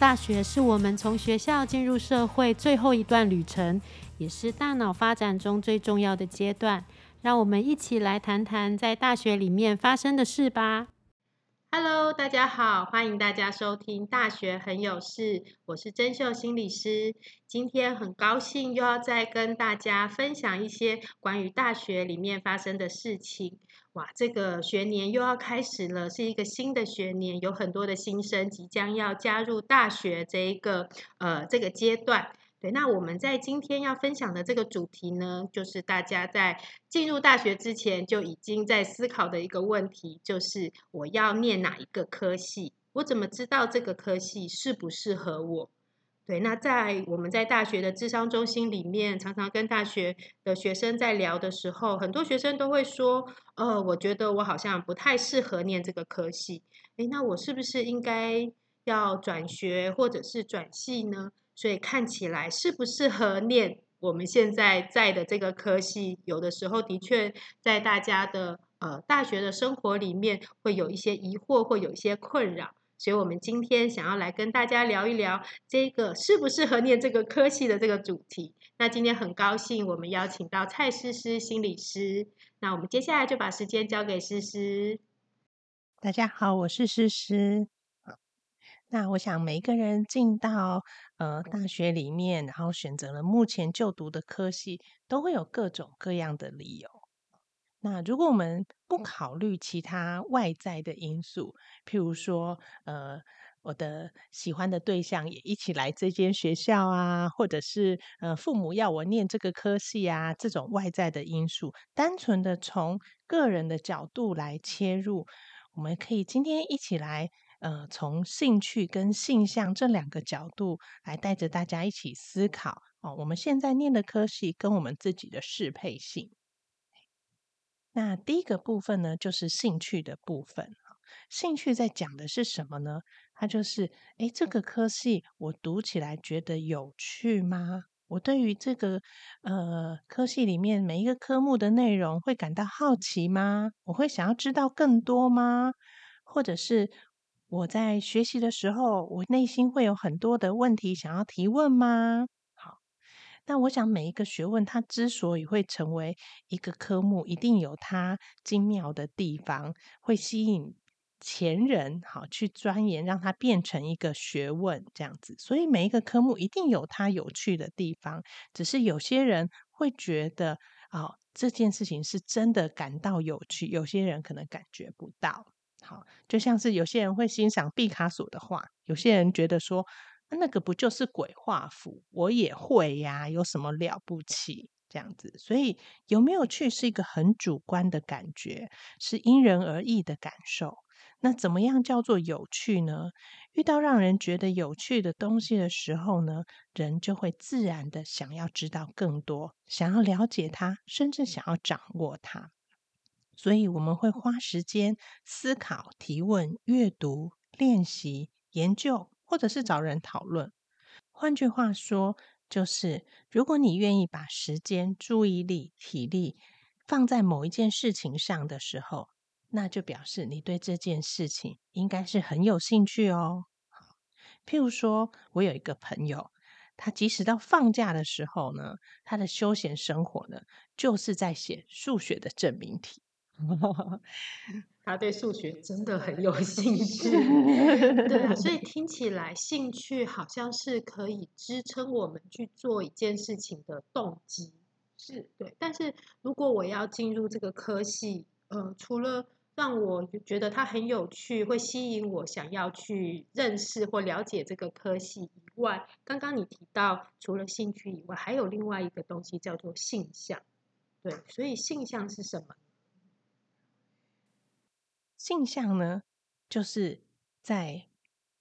大学是我们从学校进入社会最后一段旅程，也是大脑发展中最重要的阶段。让我们一起来谈谈在大学里面发生的事吧。Hello，大家好，欢迎大家收听《大学很有事》，我是真秀心理师。今天很高兴又要再跟大家分享一些关于大学里面发生的事情。哇，这个学年又要开始了，是一个新的学年，有很多的新生即将要加入大学这一个呃这个阶段。对，那我们在今天要分享的这个主题呢，就是大家在进入大学之前就已经在思考的一个问题，就是我要念哪一个科系？我怎么知道这个科系适不适合我？对，那在我们在大学的智商中心里面，常常跟大学的学生在聊的时候，很多学生都会说，呃，我觉得我好像不太适合念这个科系，诶，那我是不是应该要转学或者是转系呢？所以看起来适不适合念我们现在在的这个科系，有的时候的确在大家的呃大学的生活里面会有一些疑惑，或有一些困扰。所以我们今天想要来跟大家聊一聊这个适不适合念这个科系的这个主题。那今天很高兴我们邀请到蔡诗诗心理师。那我们接下来就把时间交给诗诗。大家好，我是诗诗。那我想每一个人进到呃大学里面，然后选择了目前就读的科系，都会有各种各样的理由。那如果我们不考虑其他外在的因素，譬如说呃我的喜欢的对象也一起来这间学校啊，或者是呃父母要我念这个科系啊，这种外在的因素，单纯的从个人的角度来切入，我们可以今天一起来。呃，从兴趣跟性向这两个角度来带着大家一起思考哦。我们现在念的科系跟我们自己的适配性。那第一个部分呢，就是兴趣的部分。兴趣在讲的是什么呢？它就是，诶，这个科系我读起来觉得有趣吗？我对于这个呃科系里面每一个科目的内容会感到好奇吗？我会想要知道更多吗？或者是？我在学习的时候，我内心会有很多的问题想要提问吗？但，我想每一个学问，它之所以会成为一个科目，一定有它精妙的地方，会吸引前人好去钻研，让它变成一个学问这样子。所以每一个科目一定有它有趣的地方，只是有些人会觉得啊，这件事情是真的感到有趣，有些人可能感觉不到。好，就像是有些人会欣赏毕卡索的画，有些人觉得说那个不就是鬼画符，我也会呀，有什么了不起？这样子，所以有没有趣是一个很主观的感觉，是因人而异的感受。那怎么样叫做有趣呢？遇到让人觉得有趣的东西的时候呢，人就会自然的想要知道更多，想要了解它，甚至想要掌握它。所以我们会花时间思考、提问、阅读、练习、研究，或者是找人讨论。换句话说，就是如果你愿意把时间、注意力、体力放在某一件事情上的时候，那就表示你对这件事情应该是很有兴趣哦。譬如说，我有一个朋友，他即使到放假的时候呢，他的休闲生活呢，就是在写数学的证明题。他对数学真的很有兴趣，对啊，所以听起来兴趣好像是可以支撑我们去做一件事情的动机，是对。但是如果我要进入这个科系，呃，除了让我觉得它很有趣，会吸引我想要去认识或了解这个科系以外，刚刚你提到除了兴趣以外，还有另外一个东西叫做性向，对，所以性向是什么？性向呢，就是在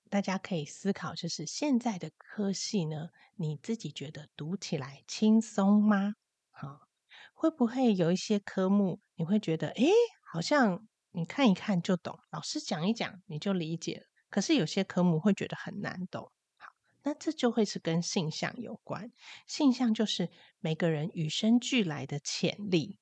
大家可以思考，就是现在的科系呢，你自己觉得读起来轻松吗？好，会不会有一些科目你会觉得，诶，好像你看一看就懂，老师讲一讲你就理解了。可是有些科目会觉得很难懂。好，那这就会是跟性向有关。性向就是每个人与生俱来的潜力。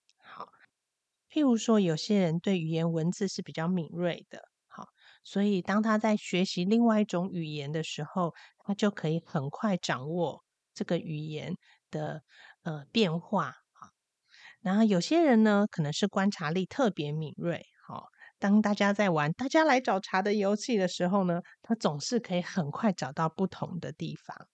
譬如说，有些人对语言文字是比较敏锐的，好，所以当他在学习另外一种语言的时候，他就可以很快掌握这个语言的呃变化啊。然后有些人呢，可能是观察力特别敏锐，好，当大家在玩“大家来找茬”的游戏的时候呢，他总是可以很快找到不同的地方。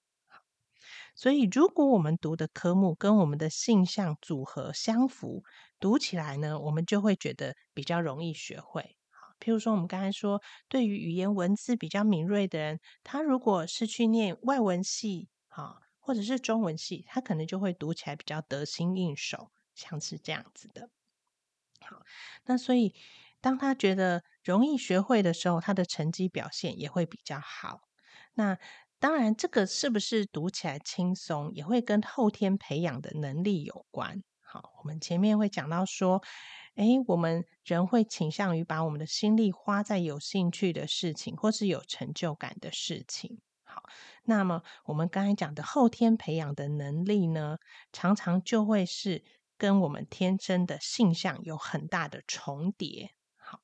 所以，如果我们读的科目跟我们的性向组合相符，读起来呢，我们就会觉得比较容易学会。好，譬如说，我们刚才说，对于语言文字比较敏锐的人，他如果是去念外文系，哈，或者是中文系，他可能就会读起来比较得心应手，像是这样子的。好，那所以当他觉得容易学会的时候，他的成绩表现也会比较好。那当然，这个是不是读起来轻松，也会跟后天培养的能力有关。好，我们前面会讲到说，哎，我们人会倾向于把我们的心力花在有兴趣的事情，或是有成就感的事情。好，那么我们刚才讲的后天培养的能力呢，常常就会是跟我们天生的性向有很大的重叠。好，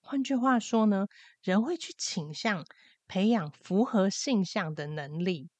换句话说呢，人会去倾向。培养符合性向的能力。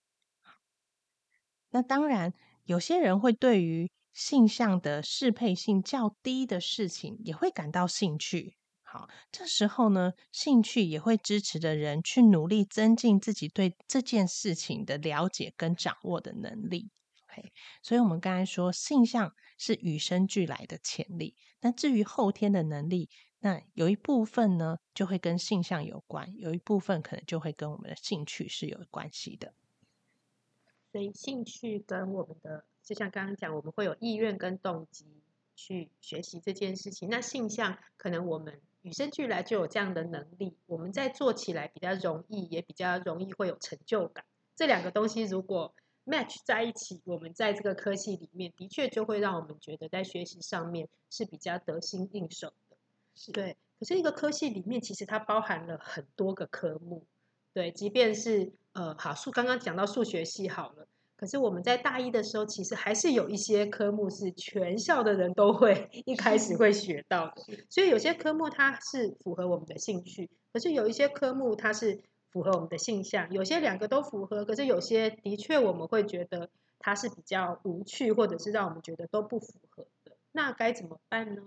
那当然，有些人会对于性向的适配性较低的事情也会感到兴趣。好，这时候呢，兴趣也会支持的人去努力增进自己对这件事情的了解跟掌握的能力。OK，所以我们刚才说，性向是与生俱来的潜力。那至于后天的能力，那有一部分呢，就会跟性向有关；有一部分可能就会跟我们的兴趣是有关系的。所以兴趣跟我们的，就像刚刚讲，我们会有意愿跟动机去学习这件事情。那性向可能我们与生俱来就有这样的能力，我们在做起来比较容易，也比较容易会有成就感。这两个东西如果 match 在一起，我们在这个科系里面的确就会让我们觉得在学习上面是比较得心应手。对，可是一个科系里面，其实它包含了很多个科目。对，即便是呃，好数刚刚讲到数学系好了，可是我们在大一的时候，其实还是有一些科目是全校的人都会 一开始会学到的。所以有些科目它是符合我们的兴趣，可是有一些科目它是符合我们的性向，有些两个都符合，可是有些的确我们会觉得它是比较无趣，或者是让我们觉得都不符合的。那该怎么办呢？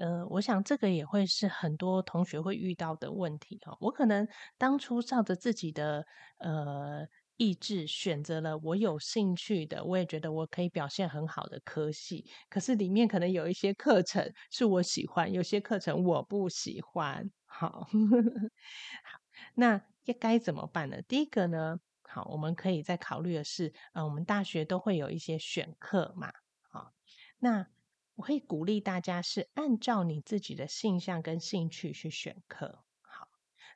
呃，我想这个也会是很多同学会遇到的问题哈。我可能当初照着自己的呃意志选择了我有兴趣的，我也觉得我可以表现很好的科系，可是里面可能有一些课程是我喜欢，有些课程我不喜欢。好，好，那该该怎么办呢？第一个呢，好，我们可以再考虑的是，呃，我们大学都会有一些选课嘛，好，那。我会鼓励大家是按照你自己的性向跟兴趣去选课。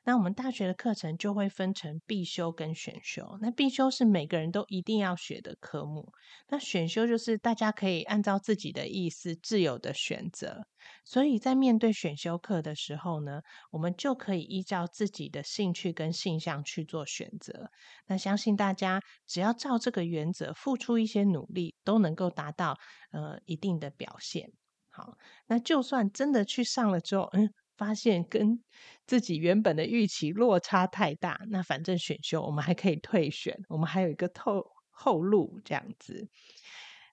那我们大学的课程就会分成必修跟选修。那必修是每个人都一定要学的科目，那选修就是大家可以按照自己的意思自由的选择。所以在面对选修课的时候呢，我们就可以依照自己的兴趣跟性向去做选择。那相信大家只要照这个原则付出一些努力，都能够达到呃一定的表现。好，那就算真的去上了之后，嗯。发现跟自己原本的预期落差太大，那反正选修我们还可以退选，我们还有一个透后路这样子。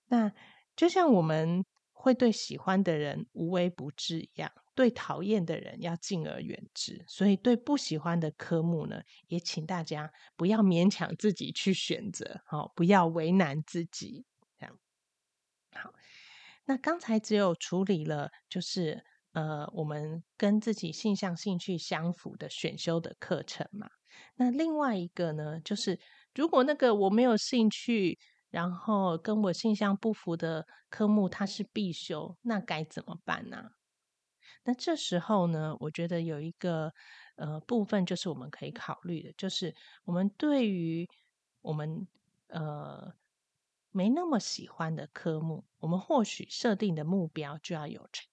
那就像我们会对喜欢的人无微不至一样，对讨厌的人要敬而远之。所以对不喜欢的科目呢，也请大家不要勉强自己去选择，好，不要为难自己。这样好。那刚才只有处理了，就是。呃，我们跟自己性向、兴趣相符的选修的课程嘛。那另外一个呢，就是如果那个我没有兴趣，然后跟我性向不符的科目它是必修，那该怎么办呢？那这时候呢，我觉得有一个呃部分就是我们可以考虑的，就是我们对于我们呃没那么喜欢的科目，我们或许设定的目标就要有差。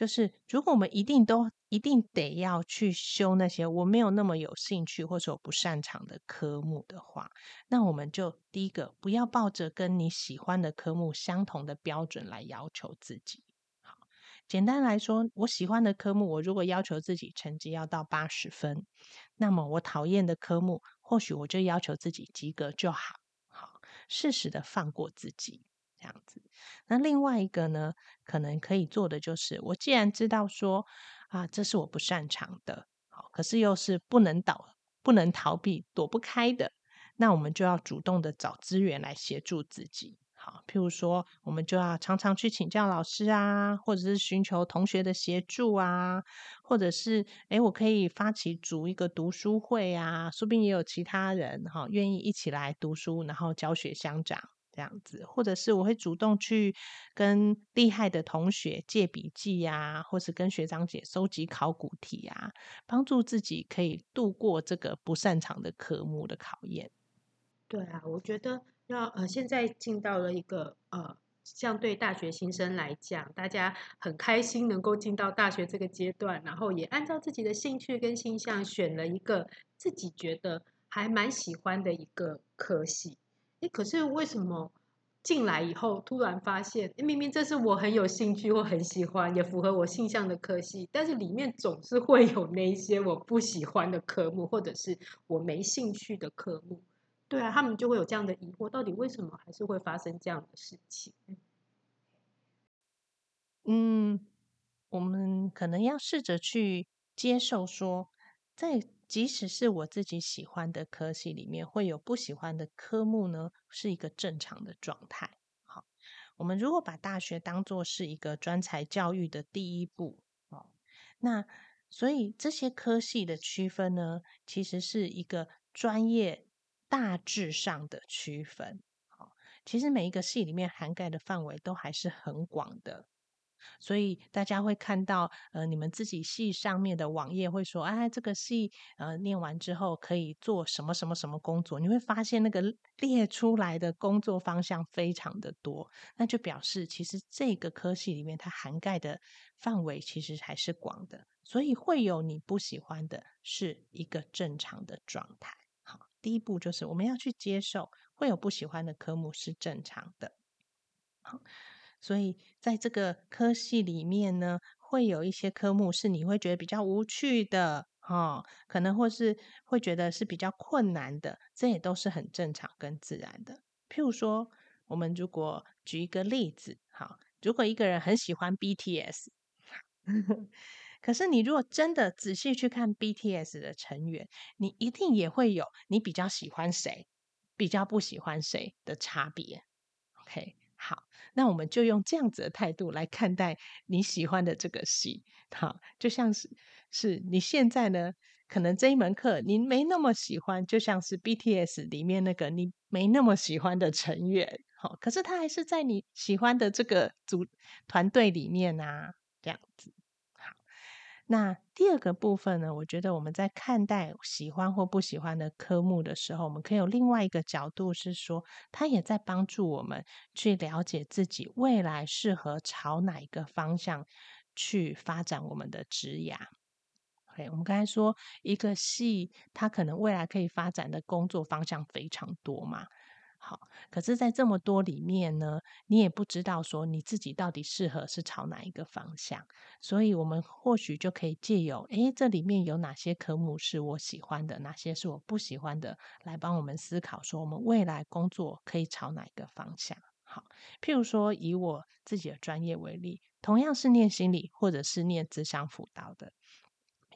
就是，如果我们一定都一定得要去修那些我没有那么有兴趣或者我不擅长的科目的话，那我们就第一个不要抱着跟你喜欢的科目相同的标准来要求自己。好，简单来说，我喜欢的科目，我如果要求自己成绩要到八十分，那么我讨厌的科目，或许我就要求自己及格就好。好，适时的放过自己，这样子。那另外一个呢，可能可以做的就是，我既然知道说啊，这是我不擅长的，好，可是又是不能倒、不能逃避、躲不开的。那我们就要主动的找资源来协助自己，好，譬如说，我们就要常常去请教老师啊，或者是寻求同学的协助啊，或者是，诶我可以发起组一个读书会啊，说不定也有其他人哈愿意一起来读书，然后教学相长这样子，或者是我会主动去跟厉害的同学借笔记呀，或是跟学长姐收集考古题啊，帮助自己可以度过这个不擅长的科目的考验。对啊，我觉得要呃，现在进到了一个呃，像对大学新生来讲，大家很开心能够进到大学这个阶段，然后也按照自己的兴趣跟倾向选了一个自己觉得还蛮喜欢的一个科系。诶，可是为什么进来以后突然发现，明明这是我很有兴趣或很喜欢，也符合我性向的科系，但是里面总是会有那一些我不喜欢的科目，或者是我没兴趣的科目。对啊，他们就会有这样的疑惑，到底为什么还是会发生这样的事情？嗯，我们可能要试着去接受，说在即使是我自己喜欢的科系里面，会有不喜欢的科目呢，是一个正常的状态。好，我们如果把大学当做是一个专才教育的第一步，哦，那所以这些科系的区分呢，其实是一个专业。大致上的区分，好，其实每一个系里面涵盖的范围都还是很广的，所以大家会看到，呃，你们自己系上面的网页会说，哎，这个系呃念完之后可以做什么什么什么工作，你会发现那个列出来的工作方向非常的多，那就表示其实这个科系里面它涵盖的范围其实还是广的，所以会有你不喜欢的，是一个正常的状态。好第一步就是我们要去接受会有不喜欢的科目是正常的，好，所以在这个科系里面呢，会有一些科目是你会觉得比较无趣的，哈，可能或是会觉得是比较困难的，这也都是很正常跟自然的。譬如说，我们如果举一个例子，好，如果一个人很喜欢 BTS。可是，你如果真的仔细去看 BTS 的成员，你一定也会有你比较喜欢谁、比较不喜欢谁的差别。OK，好，那我们就用这样子的态度来看待你喜欢的这个戏。好，就像是是你现在呢，可能这一门课你没那么喜欢，就像是 BTS 里面那个你没那么喜欢的成员。好，可是他还是在你喜欢的这个组团队里面啊，这样子。那第二个部分呢？我觉得我们在看待喜欢或不喜欢的科目的时候，我们可以有另外一个角度，是说它也在帮助我们去了解自己未来适合朝哪一个方向去发展我们的职涯。OK，我们刚才说一个系，它可能未来可以发展的工作方向非常多嘛。好，可是，在这么多里面呢，你也不知道说你自己到底适合是朝哪一个方向，所以我们或许就可以借由，诶，这里面有哪些科目是我喜欢的，哪些是我不喜欢的，来帮我们思考说，我们未来工作可以朝哪一个方向。好，譬如说，以我自己的专业为例，同样是念心理或者是念智商辅导的。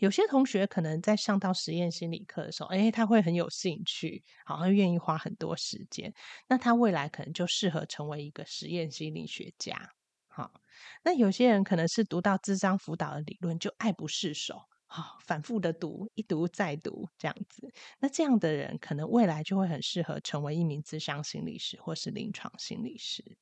有些同学可能在上到实验心理课的时候，哎，他会很有兴趣，好像愿意花很多时间。那他未来可能就适合成为一个实验心理学家。好，那有些人可能是读到智商辅导的理论就爱不释手，好，反复的读，一读再读这样子。那这样的人可能未来就会很适合成为一名智商心理师或是临床心理师。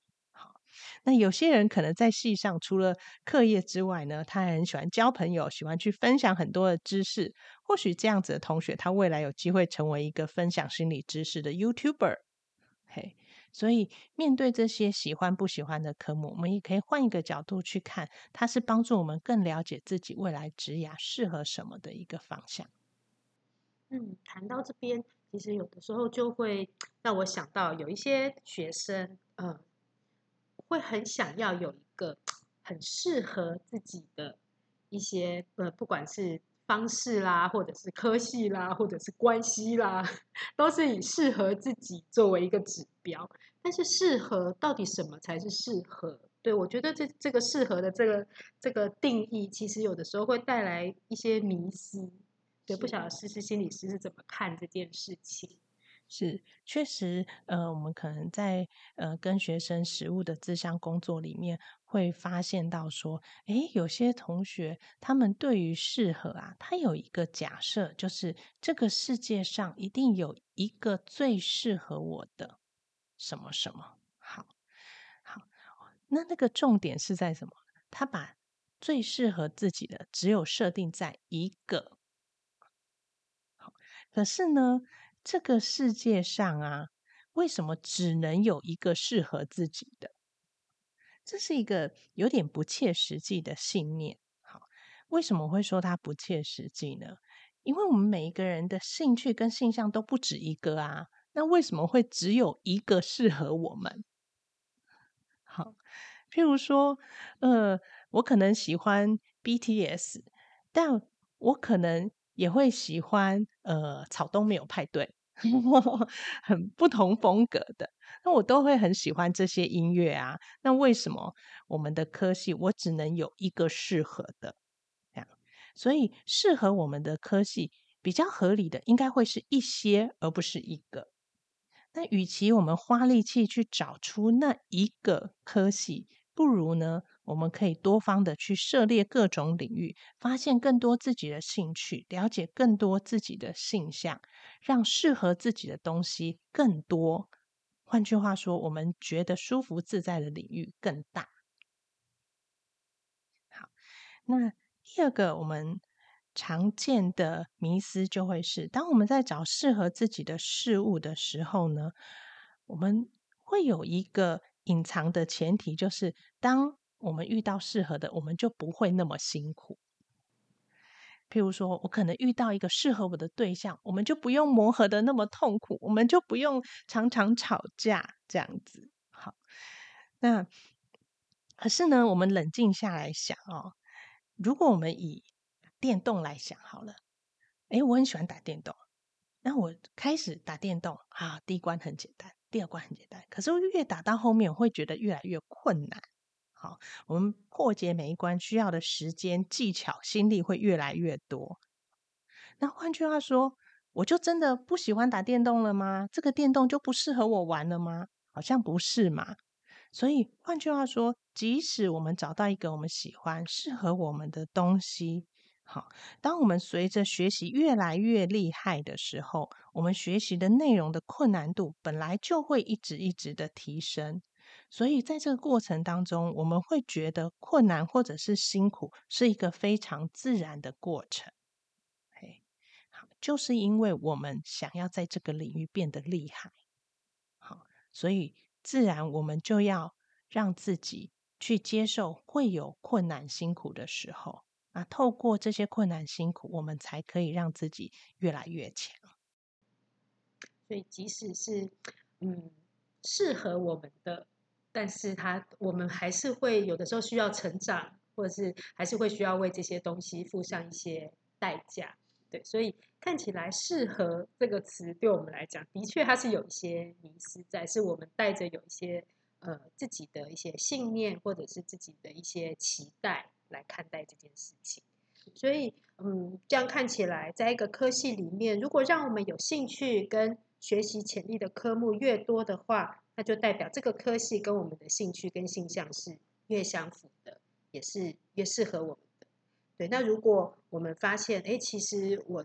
那有些人可能在系上除了课业之外呢，他还很喜欢交朋友，喜欢去分享很多的知识。或许这样子的同学，他未来有机会成为一个分享心理知识的 YouTuber。嘿，所以面对这些喜欢不喜欢的科目，我们也可以换一个角度去看，它是帮助我们更了解自己未来职涯适合什么的一个方向。嗯，谈到这边，其实有的时候就会让我想到有一些学生，嗯。会很想要有一个很很适合自己的一些呃，不管是方式啦，或者是科系啦，或者是关系啦，都是以适合自己作为一个指标。但是适合到底什么才是适合？对我觉得这这个适合的这个这个定义，其实有的时候会带来一些迷失。对，不晓得诗诗心理师是怎么看这件事情。是，确实，呃，我们可能在呃跟学生实务的自相工作里面，会发现到说，诶，有些同学他们对于适合啊，他有一个假设，就是这个世界上一定有一个最适合我的什么什么。好，好，那那个重点是在什么？他把最适合自己的只有设定在一个。好，可是呢？这个世界上啊，为什么只能有一个适合自己的？这是一个有点不切实际的信念。好，为什么会说它不切实际呢？因为我们每一个人的兴趣跟性向都不止一个啊。那为什么会只有一个适合我们？好，譬如说，呃，我可能喜欢 BTS，但我可能。也会喜欢呃草东没有派对，很不同风格的，那我都会很喜欢这些音乐啊。那为什么我们的科系我只能有一个适合的？这样，所以适合我们的科系比较合理的，应该会是一些，而不是一个。那与其我们花力气去找出那一个科系，不如呢？我们可以多方的去涉猎各种领域，发现更多自己的兴趣，了解更多自己的性向，让适合自己的东西更多。换句话说，我们觉得舒服自在的领域更大。好，那第二个我们常见的迷思就会是，当我们在找适合自己的事物的时候呢，我们会有一个隐藏的前提，就是当我们遇到适合的，我们就不会那么辛苦。譬如说，我可能遇到一个适合我的对象，我们就不用磨合的那么痛苦，我们就不用常常吵架这样子。好，那可是呢，我们冷静下来想哦，如果我们以电动来想好了，诶，我很喜欢打电动，那我开始打电动啊，第一关很简单，第二关很简单，可是越打到后面，我会觉得越来越困难。好，我们破解每一关需要的时间、技巧、心力会越来越多。那换句话说，我就真的不喜欢打电动了吗？这个电动就不适合我玩了吗？好像不是嘛。所以换句话说，即使我们找到一个我们喜欢、适合我们的东西，好，当我们随着学习越来越厉害的时候，我们学习的内容的困难度本来就会一直一直的提升。所以在这个过程当中，我们会觉得困难或者是辛苦，是一个非常自然的过程。好，就是因为我们想要在这个领域变得厉害，好，所以自然我们就要让自己去接受会有困难辛苦的时候啊，透过这些困难辛苦，我们才可以让自己越来越强。所以，即使是嗯适合我们的。但是他，我们还是会有的时候需要成长，或者是还是会需要为这些东西付上一些代价，对，所以看起来“适合”这个词对我们来讲，的确它是有一些迷失在，是我们带着有一些呃自己的一些信念，或者是自己的一些期待来看待这件事情。所以，嗯，这样看起来，在一个科系里面，如果让我们有兴趣跟学习潜力的科目越多的话，那就代表这个科系跟我们的兴趣跟性向是越相符的，也是越适合我们的。对，那如果我们发现，哎，其实我，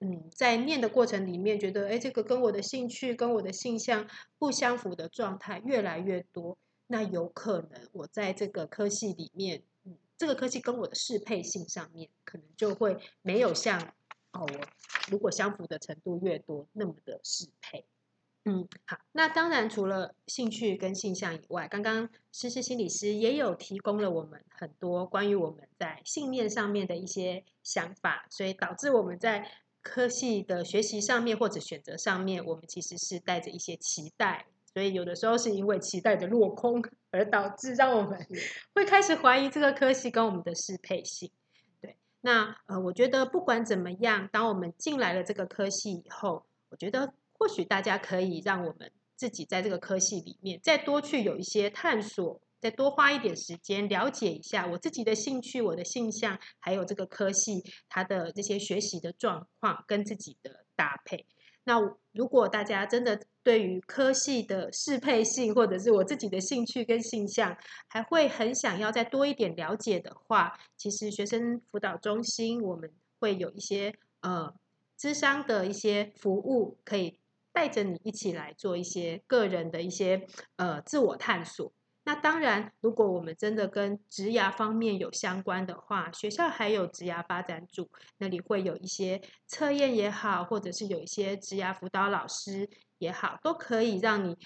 嗯，在念的过程里面，觉得，哎，这个跟我的兴趣跟我的性向不相符的状态越来越多，那有可能我在这个科系里面，嗯，这个科系跟我的适配性上面，可能就会没有像，哦，我如果相符的程度越多，那么的适配。嗯，好。那当然，除了兴趣跟性向以外，刚刚诗诗心理师也有提供了我们很多关于我们在信念上面的一些想法，所以导致我们在科系的学习上面或者选择上面，我们其实是带着一些期待所以有的时候是因为期待的落空，而导致让我们会开始怀疑这个科系跟我们的适配性。对，那呃，我觉得不管怎么样，当我们进来了这个科系以后，我觉得或许大家可以让我们自己在这个科系里面再多去有一些探索。再多花一点时间了解一下我自己的兴趣、我的性向，还有这个科系它的这些学习的状况跟自己的搭配。那如果大家真的对于科系的适配性，或者是我自己的兴趣跟性向，还会很想要再多一点了解的话，其实学生辅导中心我们会有一些呃智商的一些服务，可以带着你一起来做一些个人的一些呃自我探索。那当然，如果我们真的跟职涯方面有相关的话，学校还有职涯发展组，那里会有一些测验也好，或者是有一些职涯辅导老师也好，都可以让你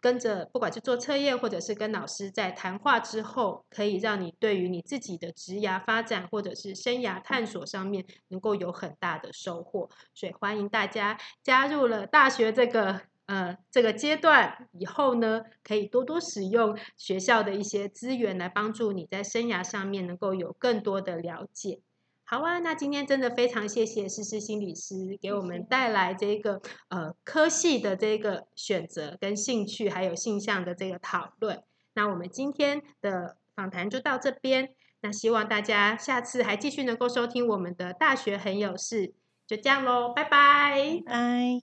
跟着，不管是做测验，或者是跟老师在谈话之后，可以让你对于你自己的职涯发展或者是生涯探索上面能够有很大的收获。所以欢迎大家加入了大学这个。呃，这个阶段以后呢，可以多多使用学校的一些资源来帮助你在生涯上面能够有更多的了解。好啊，那今天真的非常谢谢诗诗心理师给我们带来这个呃科系的这个选择跟兴趣还有性向的这个讨论。那我们今天的访谈就到这边，那希望大家下次还继续能够收听我们的大学很有事，就这样喽，拜拜，拜。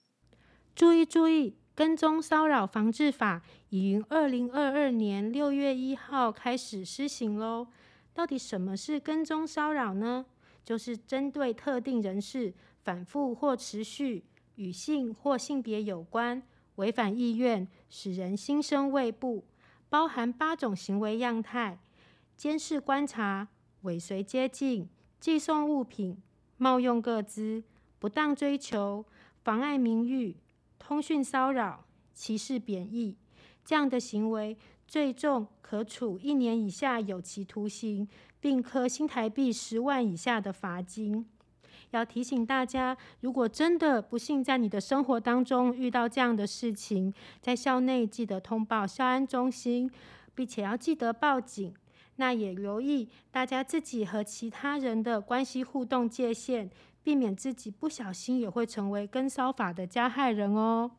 注意注意，跟踪骚扰防治法已于二零二二年六月一号开始施行喽。到底什么是跟踪骚扰呢？就是针对特定人士反复或持续与性或性别有关、违反意愿、使人心生畏怖，包含八种行为样态：监视观察、尾随接近、寄送物品、冒用各资、不当追求、妨碍名誉。通讯骚扰、歧视、贬义这样的行为，最重可处一年以下有期徒刑，并科新台币十万以下的罚金。要提醒大家，如果真的不幸在你的生活当中遇到这样的事情，在校内记得通报校安中心，并且要记得报警。那也留意大家自己和其他人的关系互动界限。避免自己不小心也会成为跟骚法的加害人哦。